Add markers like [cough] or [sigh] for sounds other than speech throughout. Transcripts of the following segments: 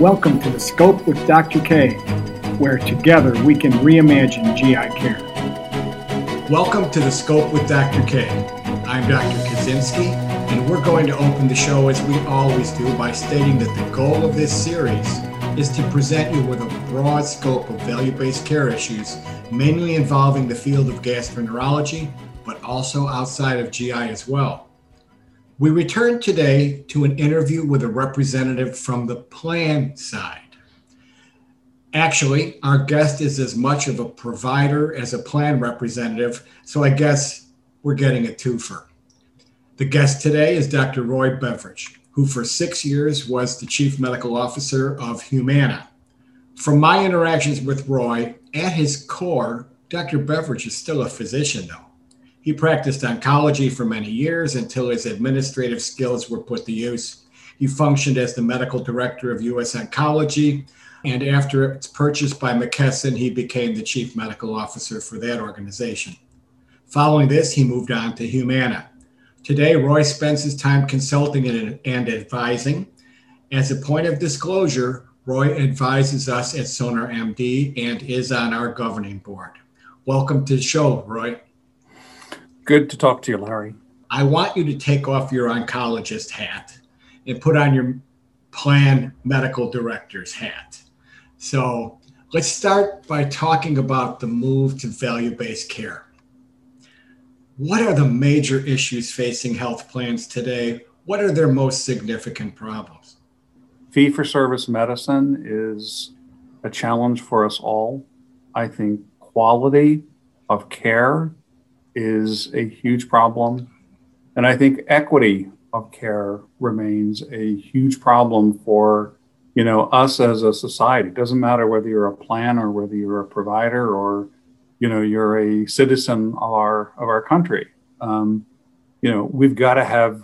Welcome to the Scope with Dr. K, where together we can reimagine GI care. Welcome to the Scope with Dr. K. I'm Dr. Kosinski, and we're going to open the show as we always do by stating that the goal of this series is to present you with a broad scope of value based care issues, mainly involving the field of gastroenterology, but also outside of GI as well. We return today to an interview with a representative from the plan side. Actually, our guest is as much of a provider as a plan representative, so I guess we're getting a twofer. The guest today is Dr. Roy Beveridge, who for six years was the Chief Medical Officer of Humana. From my interactions with Roy, at his core, Dr. Beveridge is still a physician, though. He practiced oncology for many years until his administrative skills were put to use. He functioned as the medical director of US Oncology, and after its purchase by McKesson, he became the chief medical officer for that organization. Following this, he moved on to Humana. Today, Roy spends his time consulting and advising. As a point of disclosure, Roy advises us at Sonar MD and is on our governing board. Welcome to the show, Roy. Good to talk to you, Larry. I want you to take off your oncologist hat and put on your plan medical director's hat. So let's start by talking about the move to value based care. What are the major issues facing health plans today? What are their most significant problems? Fee for service medicine is a challenge for us all. I think quality of care is a huge problem. And I think equity of care remains a huge problem for you know us as a society. It doesn't matter whether you're a plan or whether you're a provider or you know you're a citizen of our of our country. Um, you know we've got to have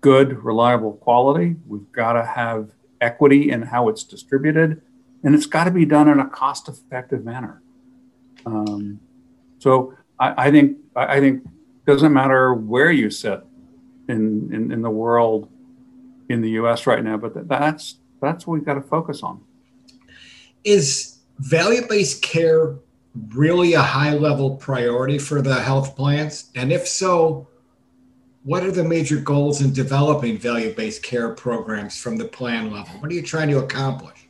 good, reliable quality. We've got to have equity in how it's distributed, and it's got to be done in a cost-effective manner. Um, so I, I think I, I think doesn't matter where you sit in, in, in the world in the US right now, but that's that's what we've got to focus on. Is value-based care really a high level priority for the health plans? And if so, what are the major goals in developing value-based care programs from the plan level? What are you trying to accomplish?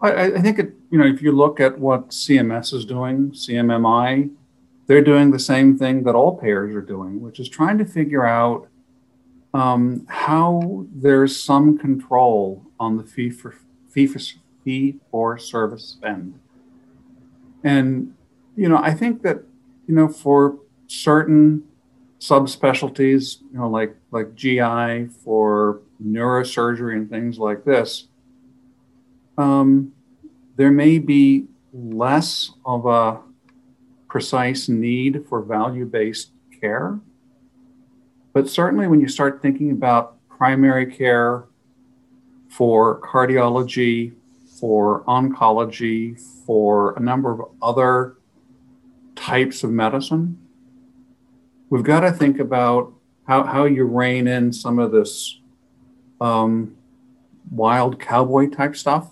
I, I think it, you know if you look at what CMS is doing, CMMI, they're doing the same thing that all payers are doing, which is trying to figure out um, how there's some control on the fee for fee for fee for service spend. And you know, I think that you know for certain subspecialties, you know, like like GI for neurosurgery and things like this, um, there may be less of a precise need for value based care. But certainly, when you start thinking about primary care for cardiology, for oncology, for a number of other types of medicine, we've got to think about how, how you rein in some of this um, wild cowboy type stuff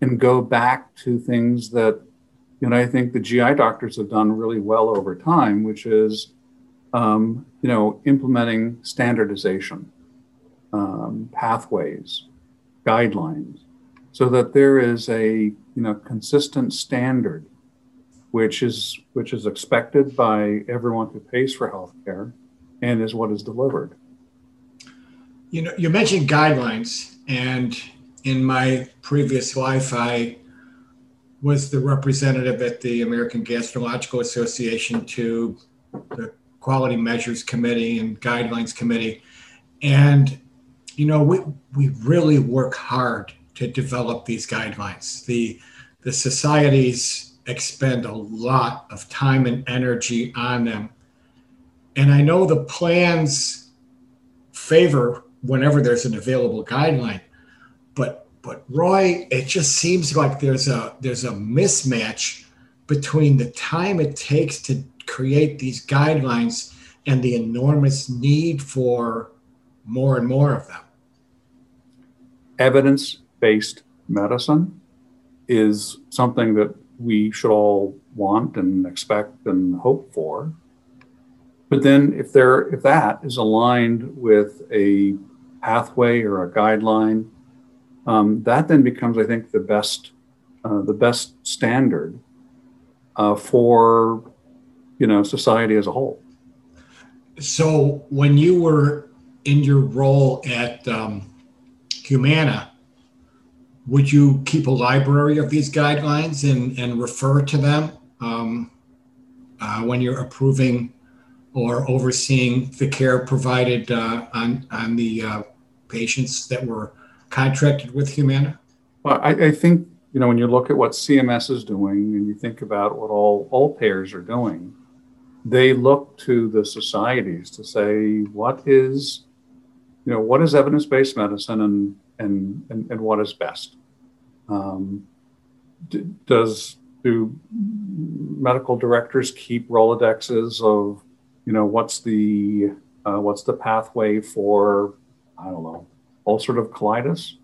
and go back to things that and I think the GI doctors have done really well over time, which is, um, you know, implementing standardization, um, pathways, guidelines, so that there is a you know consistent standard, which is which is expected by everyone who pays for healthcare, and is what is delivered. You know, you mentioned guidelines, and in my previous life, I was the representative at the American Gastroenterological Association to the Quality Measures Committee and Guidelines Committee. And, you know, we, we really work hard to develop these guidelines. The, the societies expend a lot of time and energy on them. And I know the plans favor whenever there's an available guideline, but but Roy, it just seems like there's a there's a mismatch between the time it takes to create these guidelines and the enormous need for more and more of them. Evidence based medicine is something that we should all want and expect and hope for. But then if there if that is aligned with a pathway or a guideline, um, that then becomes, I think, the best uh, the best standard uh, for you know society as a whole. So when you were in your role at um, Humana, would you keep a library of these guidelines and, and refer to them um, uh, when you're approving or overseeing the care provided uh, on, on the uh, patients that were contracted with Humana? Well, I, I, think, you know, when you look at what CMS is doing and you think about what all, all payers are doing, they look to the societies to say, what is you know, what is evidence-based medicine and and and, and what is best? Um, d- does do medical directors keep rolodexes of, you know, what's the uh, what's the pathway for, I don't know, ulcerative colitis?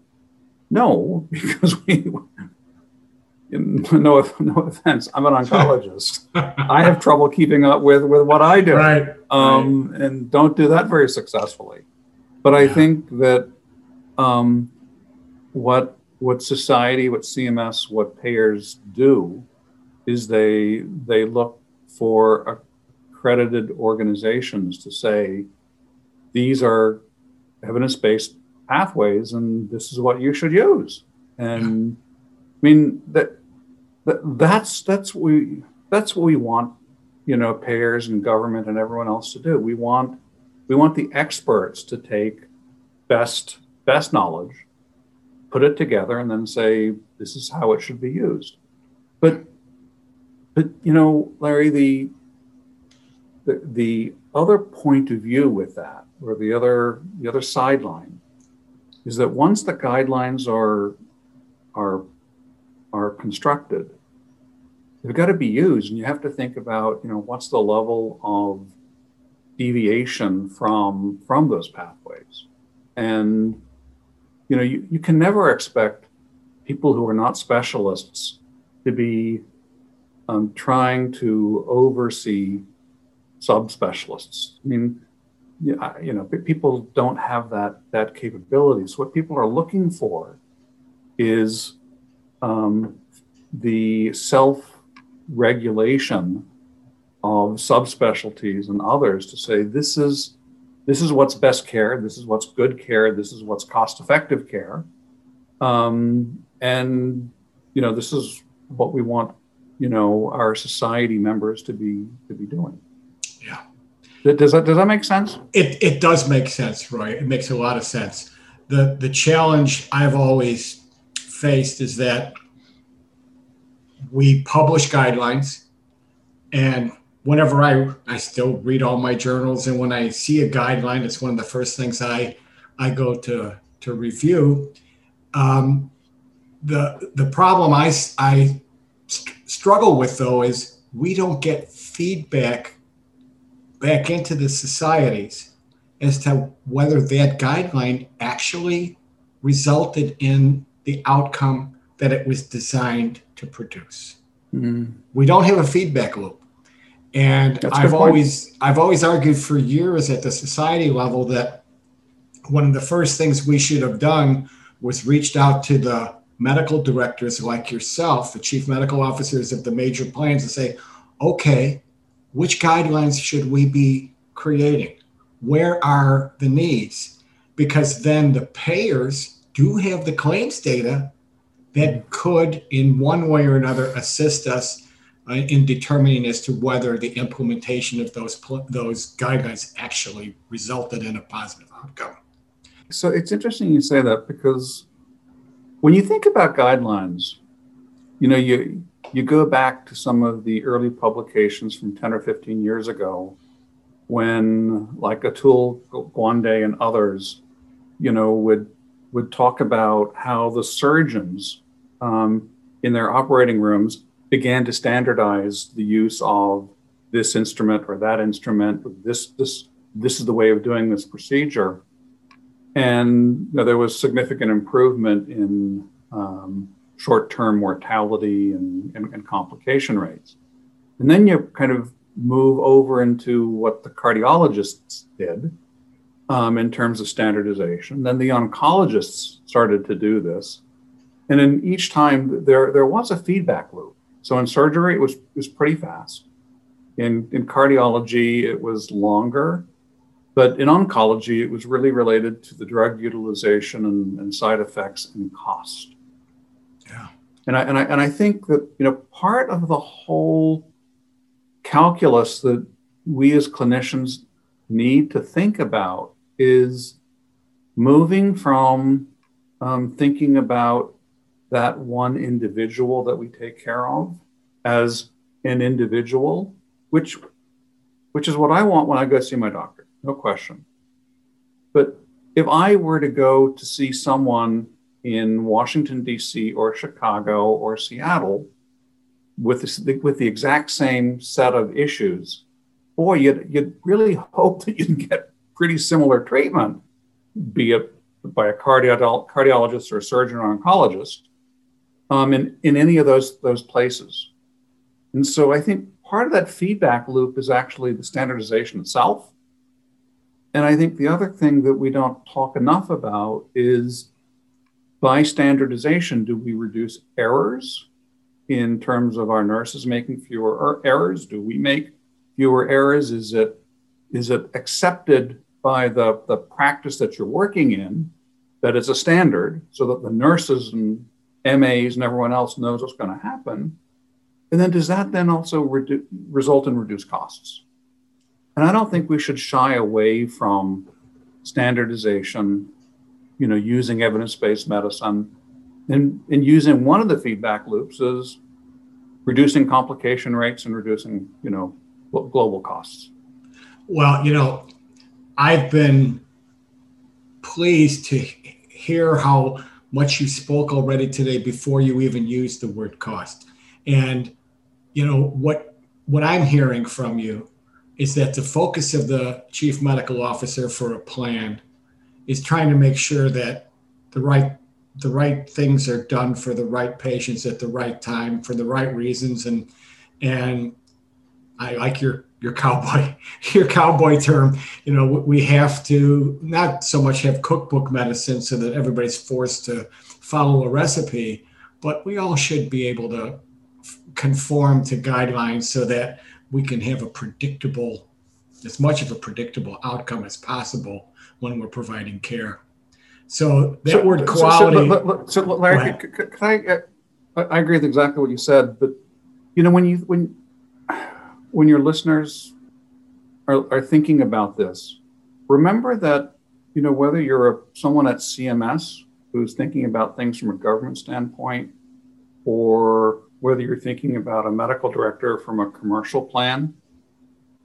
No, [laughs] because we. No, no offense. I'm an oncologist. [laughs] I have trouble keeping up with with what I do, right, um, right. and don't do that very successfully. But I think that um, what what society, what CMS, what payers do is they they look for accredited organizations to say these are evidence-based pathways and this is what you should use. And I mean that, that that's that's what we that's what we want, you know, payers and government and everyone else to do. We want we want the experts to take best best knowledge, put it together, and then say this is how it should be used. But but you know, Larry, the the, the other point of view with that, or the other the other sideline, is that once the guidelines are are are constructed, they've got to be used, and you have to think about you know what's the level of deviation from from those pathways. And you know you, you can never expect people who are not specialists to be um, trying to oversee subspecialists. I mean you know people don't have that that capability so what people are looking for is um, the self regulation of subspecialties and others to say this is this is what's best care, this is what's good care, this is what's cost effective care. Um, and you know, this is what we want, you know, our society members to be to be doing. Does that does that make sense? It it does make sense, Roy. It makes a lot of sense. The the challenge I've always faced is that we publish guidelines and whenever I I still read all my journals, and when I see a guideline, it's one of the first things I I go to to review. Um, the the problem I I st- struggle with though is we don't get feedback back into the societies as to whether that guideline actually resulted in the outcome that it was designed to produce. Mm. We don't have a feedback loop. And That's I've always I've always argued for years at the society level that one of the first things we should have done was reached out to the medical directors like yourself, the chief medical officers of the major plans, and say, okay, which guidelines should we be creating? Where are the needs? Because then the payers do have the claims data that could, in one way or another, assist us uh, in determining as to whether the implementation of those those guidelines actually resulted in a positive outcome. So it's interesting you say that because when you think about guidelines, you know you you go back to some of the early publications from 10 or 15 years ago when like Atul Gawande and others, you know, would would talk about how the surgeons um, in their operating rooms began to standardize the use of this instrument or that instrument. This this this is the way of doing this procedure, and you know, there was significant improvement in um, short-term mortality and, and, and complication rates. And then you kind of move over into what the cardiologists did um, in terms of standardization. Then the oncologists started to do this. And in each time, there, there was a feedback loop. So in surgery, it was, it was pretty fast. In, in cardiology, it was longer. But in oncology, it was really related to the drug utilization and, and side effects and cost. Yeah. And I, and, I, and I think that you know part of the whole calculus that we as clinicians need to think about is moving from um, thinking about that one individual that we take care of as an individual, which which is what I want when I go see my doctor, no question. But if I were to go to see someone in Washington D.C. or Chicago or Seattle with with the exact same set of issues, boy, you'd, you'd really hope that you'd get pretty similar treatment, be it by a cardio- cardiologist or a surgeon or oncologist, um, in, in any of those, those places. And so I think part of that feedback loop is actually the standardization itself. And I think the other thing that we don't talk enough about is by standardization, do we reduce errors in terms of our nurses making fewer er- errors? Do we make fewer errors? Is it is it accepted by the, the practice that you're working in that it's a standard so that the nurses and MAs and everyone else knows what's going to happen? And then does that then also redu- result in reduced costs? And I don't think we should shy away from standardization, you know, using evidence-based medicine. And, and using one of the feedback loops is reducing complication rates and reducing, you know, global costs. Well, you know, I've been pleased to hear how much you spoke already today before you even used the word cost. And you know what what I'm hearing from you is that the focus of the chief medical officer for a plan is trying to make sure that the right the right things are done for the right patients at the right time for the right reasons. And and I like your your cowboy [laughs] your cowboy term. You know we have to not so much have cookbook medicine so that everybody's forced to follow a recipe but we all should be able to conform to guidelines so that we can have a predictable as much of a predictable outcome as possible when we're providing care. So that so, word quality so, so, so larry can, can i uh, i agree with exactly what you said but you know when you when when your listeners are, are thinking about this, remember that you know whether you're a, someone at CMS who's thinking about things from a government standpoint, or whether you're thinking about a medical director from a commercial plan,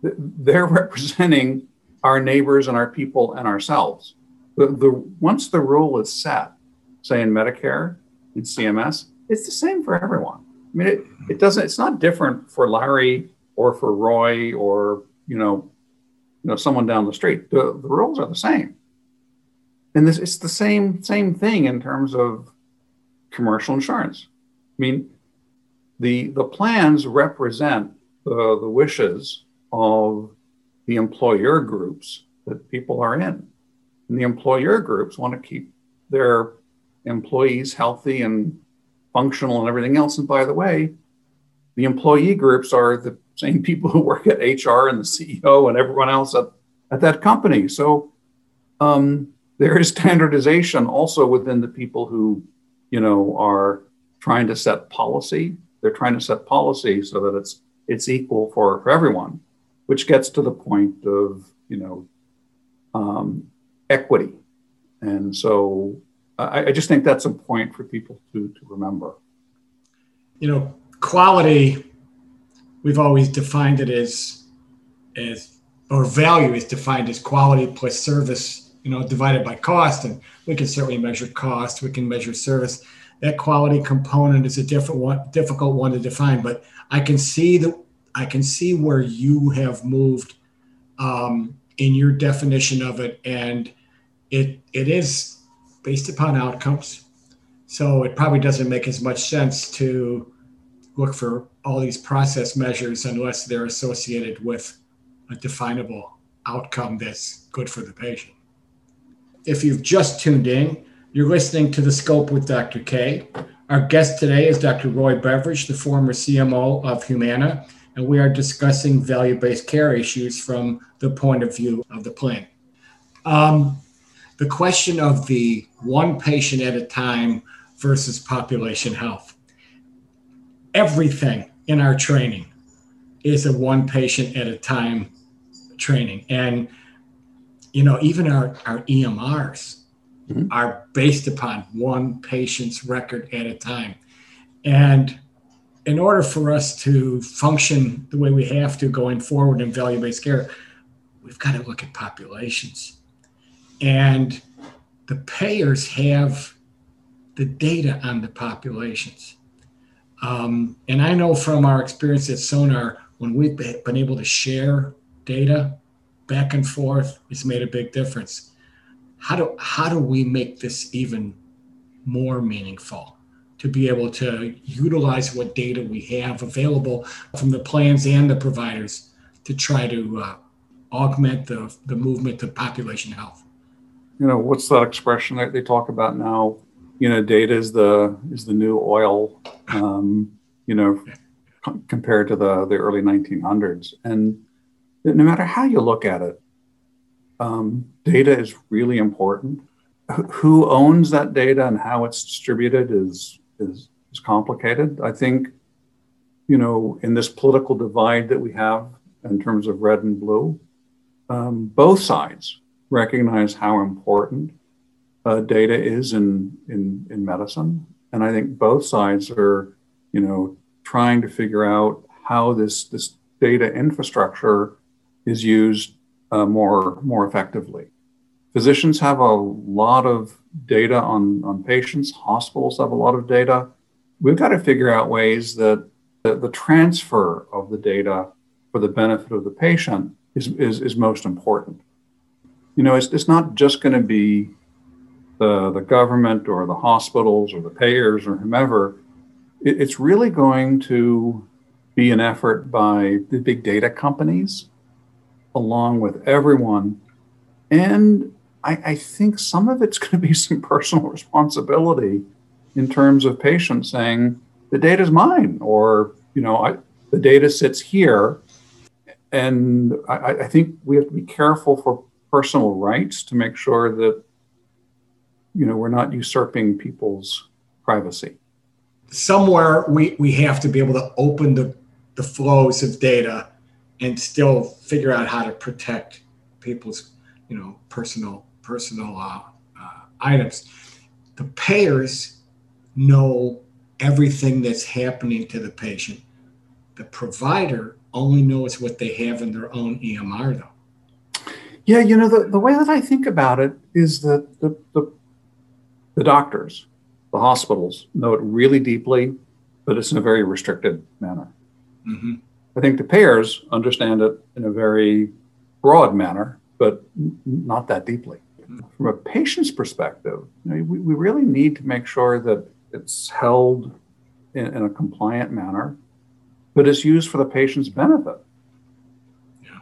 they're [laughs] representing our neighbors and our people and ourselves. The, the once the rule is set, say in Medicare, in CMS, it's the same for everyone. I mean, it, it doesn't. It's not different for Larry or for Roy or you know, you know someone down the street. The, the rules are the same, and this it's the same same thing in terms of commercial insurance. I mean, the the plans represent the, the wishes of the employer groups that people are in, and the employer groups want to keep their employees healthy and functional and everything else. And by the way, the employee groups are the same [laughs] people who work at HR and the CEO and everyone else at, at that company. So um, there is standardization also within the people who, you know, are trying to set policy. They're trying to set policy so that it's it's equal for, for everyone, which gets to the point of, you know, um, equity. And so I, I just think that's a point for people to, to remember. You know, quality we've always defined it as as or value is defined as quality plus service you know divided by cost and we can certainly measure cost we can measure service that quality component is a different one difficult one to define but i can see the i can see where you have moved um, in your definition of it and it it is based upon outcomes. So it probably doesn't make as much sense to look for all these process measures unless they're associated with a definable outcome that's good for the patient. If you've just tuned in, you're listening to The Scope with Dr. K. Our guest today is Dr. Roy Beveridge, the former CMO of Humana, and we are discussing value based care issues from the point of view of the plan. Um, the question of the one patient at a time versus population health. Everything in our training is a one patient at a time training. And, you know, even our, our EMRs mm-hmm. are based upon one patient's record at a time. And in order for us to function the way we have to going forward in value based care, we've got to look at populations. And the payers have the data on the populations. Um, and I know from our experience at Sonar, when we've been able to share data back and forth, it's made a big difference. How do how do we make this even more meaningful? To be able to utilize what data we have available from the plans and the providers to try to uh, augment the, the movement to population health. You know, what's that expression that they talk about now? You know, data is the is the new oil. Um, you know, c- compared to the the early 1900s, and no matter how you look at it, um, data is really important. Who owns that data and how it's distributed is, is, is complicated. I think, you know, in this political divide that we have in terms of red and blue, um, both sides recognize how important uh, data is in, in, in medicine. And I think both sides are, you know, trying to figure out how this, this data infrastructure is used uh, more more effectively. Physicians have a lot of data on, on patients. Hospitals have a lot of data. We've got to figure out ways that the, transfer of the data for the benefit of the patient is, is, is most important. You know, it's, it's not just going to be the, the government or the hospitals or the payers or whomever. It, it's really going to be an effort by the big data companies along with everyone. And I, I think some of it's [laughs] going to be some personal responsibility in terms of patients saying, the data is mine, or, you know, I, the data sits here. And I, I think we have to be careful for personal rights to make sure that, you know, we're not usurping people's privacy. Somewhere we, we have to be able to open the, the flows of data and still figure out how to protect people's you know personal personal uh, uh, items the payers know everything that's happening to the patient the provider only knows what they have in their own emr though yeah you know the, the way that i think about it is that the, the, the doctors the hospitals know it really deeply but it's in a very restricted manner mm-hmm. I think the payers understand it in a very broad manner, but not that deeply. From a patient's perspective, you know, we, we really need to make sure that it's held in, in a compliant manner, but it's used for the patient's benefit. Yeah.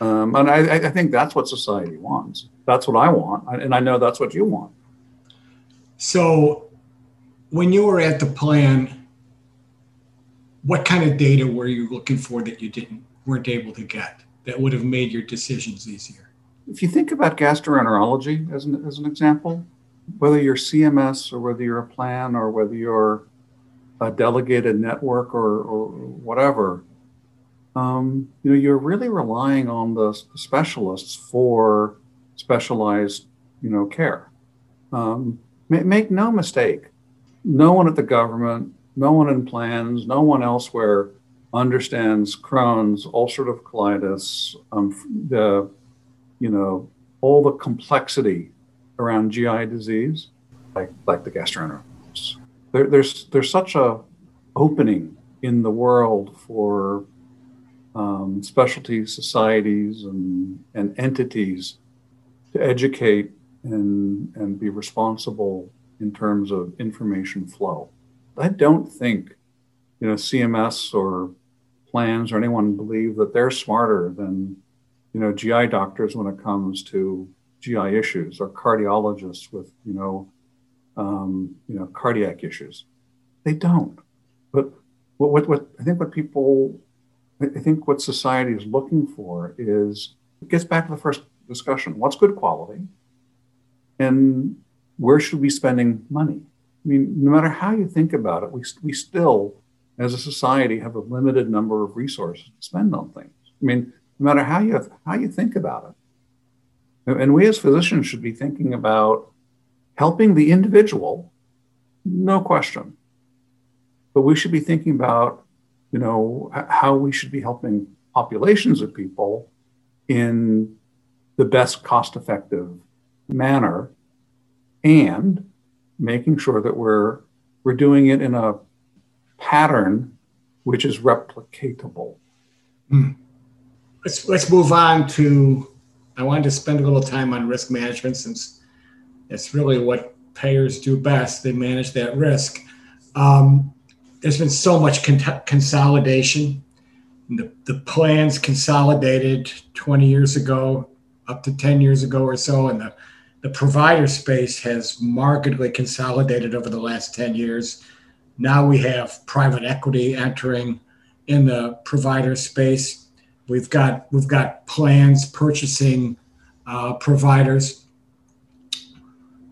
Um, and I, I think that's what society wants. That's what I want. And I know that's what you want. So when you were at the plan, what kind of data were you looking for that you didn't weren't able to get that would have made your decisions easier? If you think about gastroenterology as an, as an example, whether you're CMS or whether you're a plan or whether you're a delegated network or, or whatever, um, you know, you're really relying on the specialists for specialized, you know, care. Um, make no mistake, no one at the government, no one in plans, no one elsewhere understands Crohn's, ulcerative colitis, um, the, you know, all the complexity around GI disease, like like the gastroenterologists. There, there's there's such a opening in the world for um, specialty societies and, and entities to educate and and be responsible in terms of information flow. I don't think, you know, CMS or plans or anyone believe that they're smarter than, you know, GI doctors when it comes to GI issues or cardiologists with, you know, um, you know, cardiac issues. They don't. But what, what, what I think what people, I think what society is looking for is, it gets back to the first discussion. What's good quality? And where should we be spending money? I mean, no matter how you think about it, we, we still, as a society, have a limited number of resources to spend on things. I mean, no matter how you how you think about it, and we as physicians should be thinking about helping the individual, no question, but we should be thinking about, you know, how we should be helping populations of people in the best cost-effective manner and making sure that we're we're doing it in a pattern which is replicatable. Hmm. Let's let's move on to. I wanted to spend a little time on risk management since it's really what payers do best. They manage that risk. Um, there's been so much con- consolidation. The, the plans consolidated 20 years ago, up to 10 years ago or so, and the the provider space has markedly consolidated over the last 10 years. Now we have private equity entering in the provider space. We've got we've got plans purchasing uh, providers.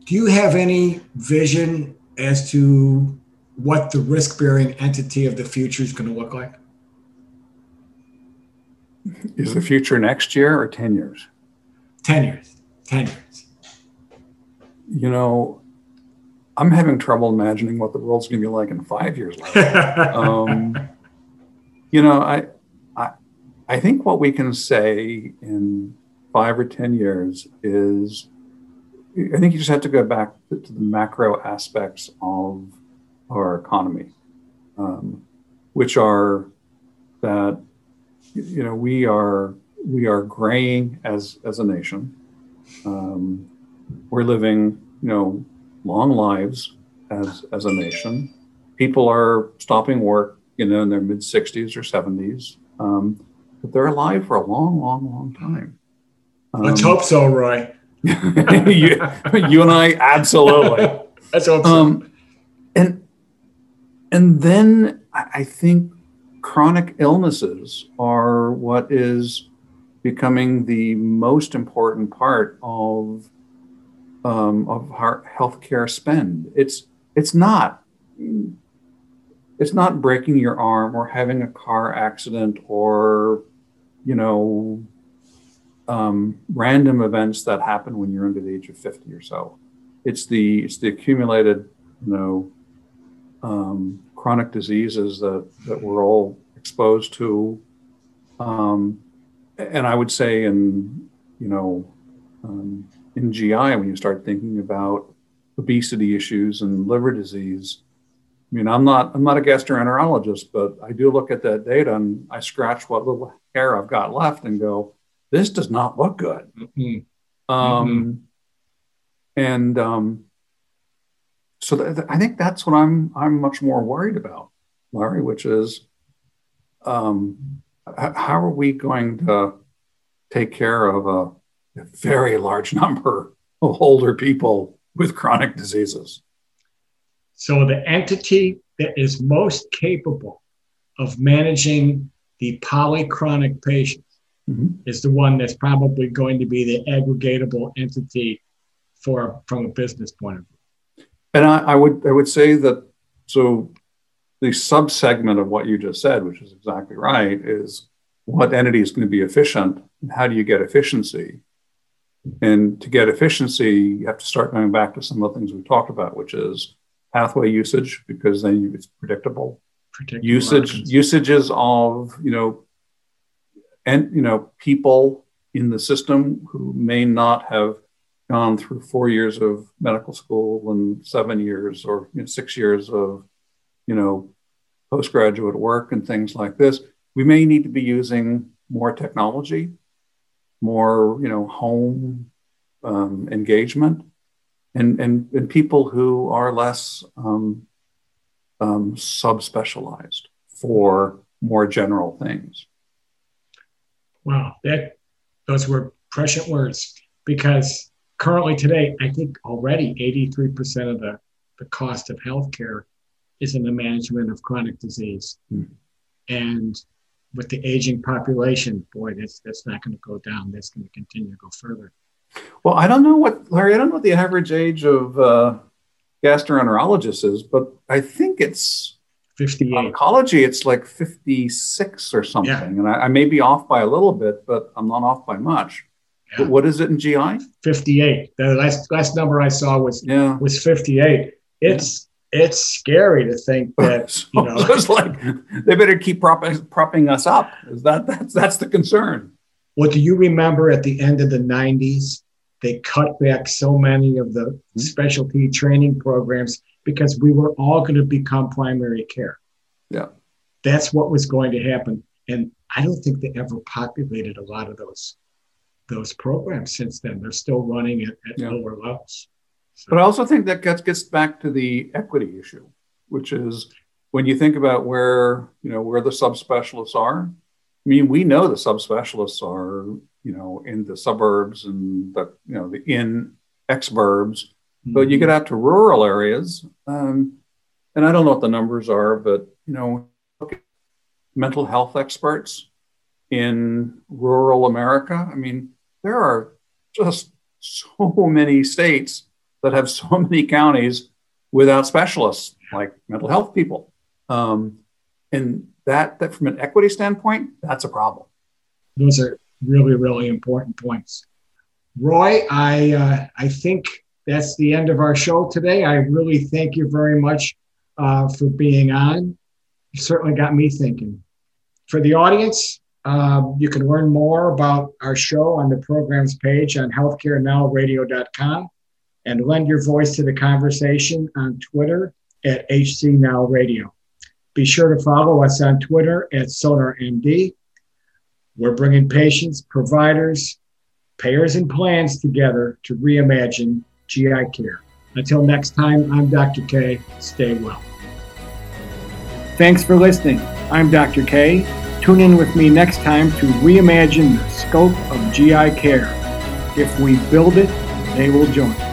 Do you have any vision as to what the risk bearing entity of the future is going to look like? Is the future next year or 10 years? 10 years. 10 years you know, I'm having trouble imagining what the world's going to be like in five years. [laughs] um, you know, I, I think what we can say in five or ten years is, I think you just have to go back to, to the macro aspects of our economy, um, which are that you know we are we are graying as as a nation. Um, we're living, you know, long lives as as a nation. People are stopping work, you know, in their mid 60s or 70s, um, but they're alive for a long, long, long time. Um, Let's hope so, Roy. [laughs] you, you, and I, absolutely. [laughs] Let's hope so. Um, and and then I think chronic illnesses are what is becoming the most important part of um, of our healthcare spend. It's it's not it's not breaking your arm or having a car accident or you know um, random events that happen when you're under the age of 50 or so. It's the it's the accumulated you know um, chronic diseases that that we're all exposed to. Um, and I would say in you know um, in GI when you start thinking about obesity issues and liver disease. I mean, I'm not I'm not a gastroenterologist, but I do look at that data and I scratch what little hair I've got left and go, this does not look good. Mm-hmm. Um, mm-hmm. And um, so th- th- I think that's what I'm I'm much more worried about, Larry, which is um, h- how are we going to take care of a a very large [laughs] number of older people with chronic diseases. So, the entity that is most capable of managing the polychronic patient mm-hmm. is the one that's probably going to be the aggregatable entity for from a business point of view. And I, I would I would say that so the subsegment of what you just said, which is exactly right, is what entity is going to be efficient and how do you get efficiency? And to get efficiency, you have to start going back to some of the things we talked about, which is pathway usage, because then it's predictable. Usage usages of you know, and you know, people in the system who may not have gone through four years of medical school and seven years or you know, six years of you know postgraduate work and things like this. We may need to be using more technology more, you know, home um, engagement and, and, and people who are less um, um, subspecialized for more general things. Wow, that those were prescient words because currently today, I think already 83% of the, the cost of healthcare is in the management of chronic disease. Hmm. And with the aging population, boy, that's that's not going to go down. That's going to continue to go further. Well, I don't know what Larry. I don't know what the average age of uh, gastroenterologists is, but I think it's 58. Oncology, it's like 56 or something, yeah. and I, I, may be off by a little bit, but I'm not off by much. Yeah. What is it in GI? 58. The last last number I saw was yeah. was 58. It's it's scary to think [laughs] that so you know it's like they better keep propping propping us up. Is that that's that's the concern? What do you remember at the end of the 90s? They cut back so many of the mm-hmm. specialty training programs because we were all going to become primary care. Yeah. That's what was going to happen. And I don't think they ever populated a lot of those those programs since then. They're still running at, at yeah. lower levels. So. But I also think that gets gets back to the equity issue, which is when you think about where you know where the subspecialists are. I mean, we know the subspecialists are you know in the suburbs and the you know the in exurbs, mm-hmm. but you get out to rural areas, um, and I don't know what the numbers are, but you know, mental health experts in rural America. I mean, there are just so many states that have so [laughs] many counties without specialists like mental health people. Um, and that, that from an equity standpoint, that's a problem. Those are really, really important points. Roy, I, uh, I think that's the end of our show today. I really thank you very much uh, for being on. You certainly got me thinking. For the audience, um, you can learn more about our show on the programs page on healthcarenowradio.com and lend your voice to the conversation on Twitter at HCNowRadio. Be sure to follow us on Twitter at SonarMD. We're bringing patients, providers, payers, and plans together to reimagine GI care. Until next time, I'm Dr. K. Stay well. Thanks for listening. I'm Dr. K. Tune in with me next time to reimagine the scope of GI care. If we build it, they will join.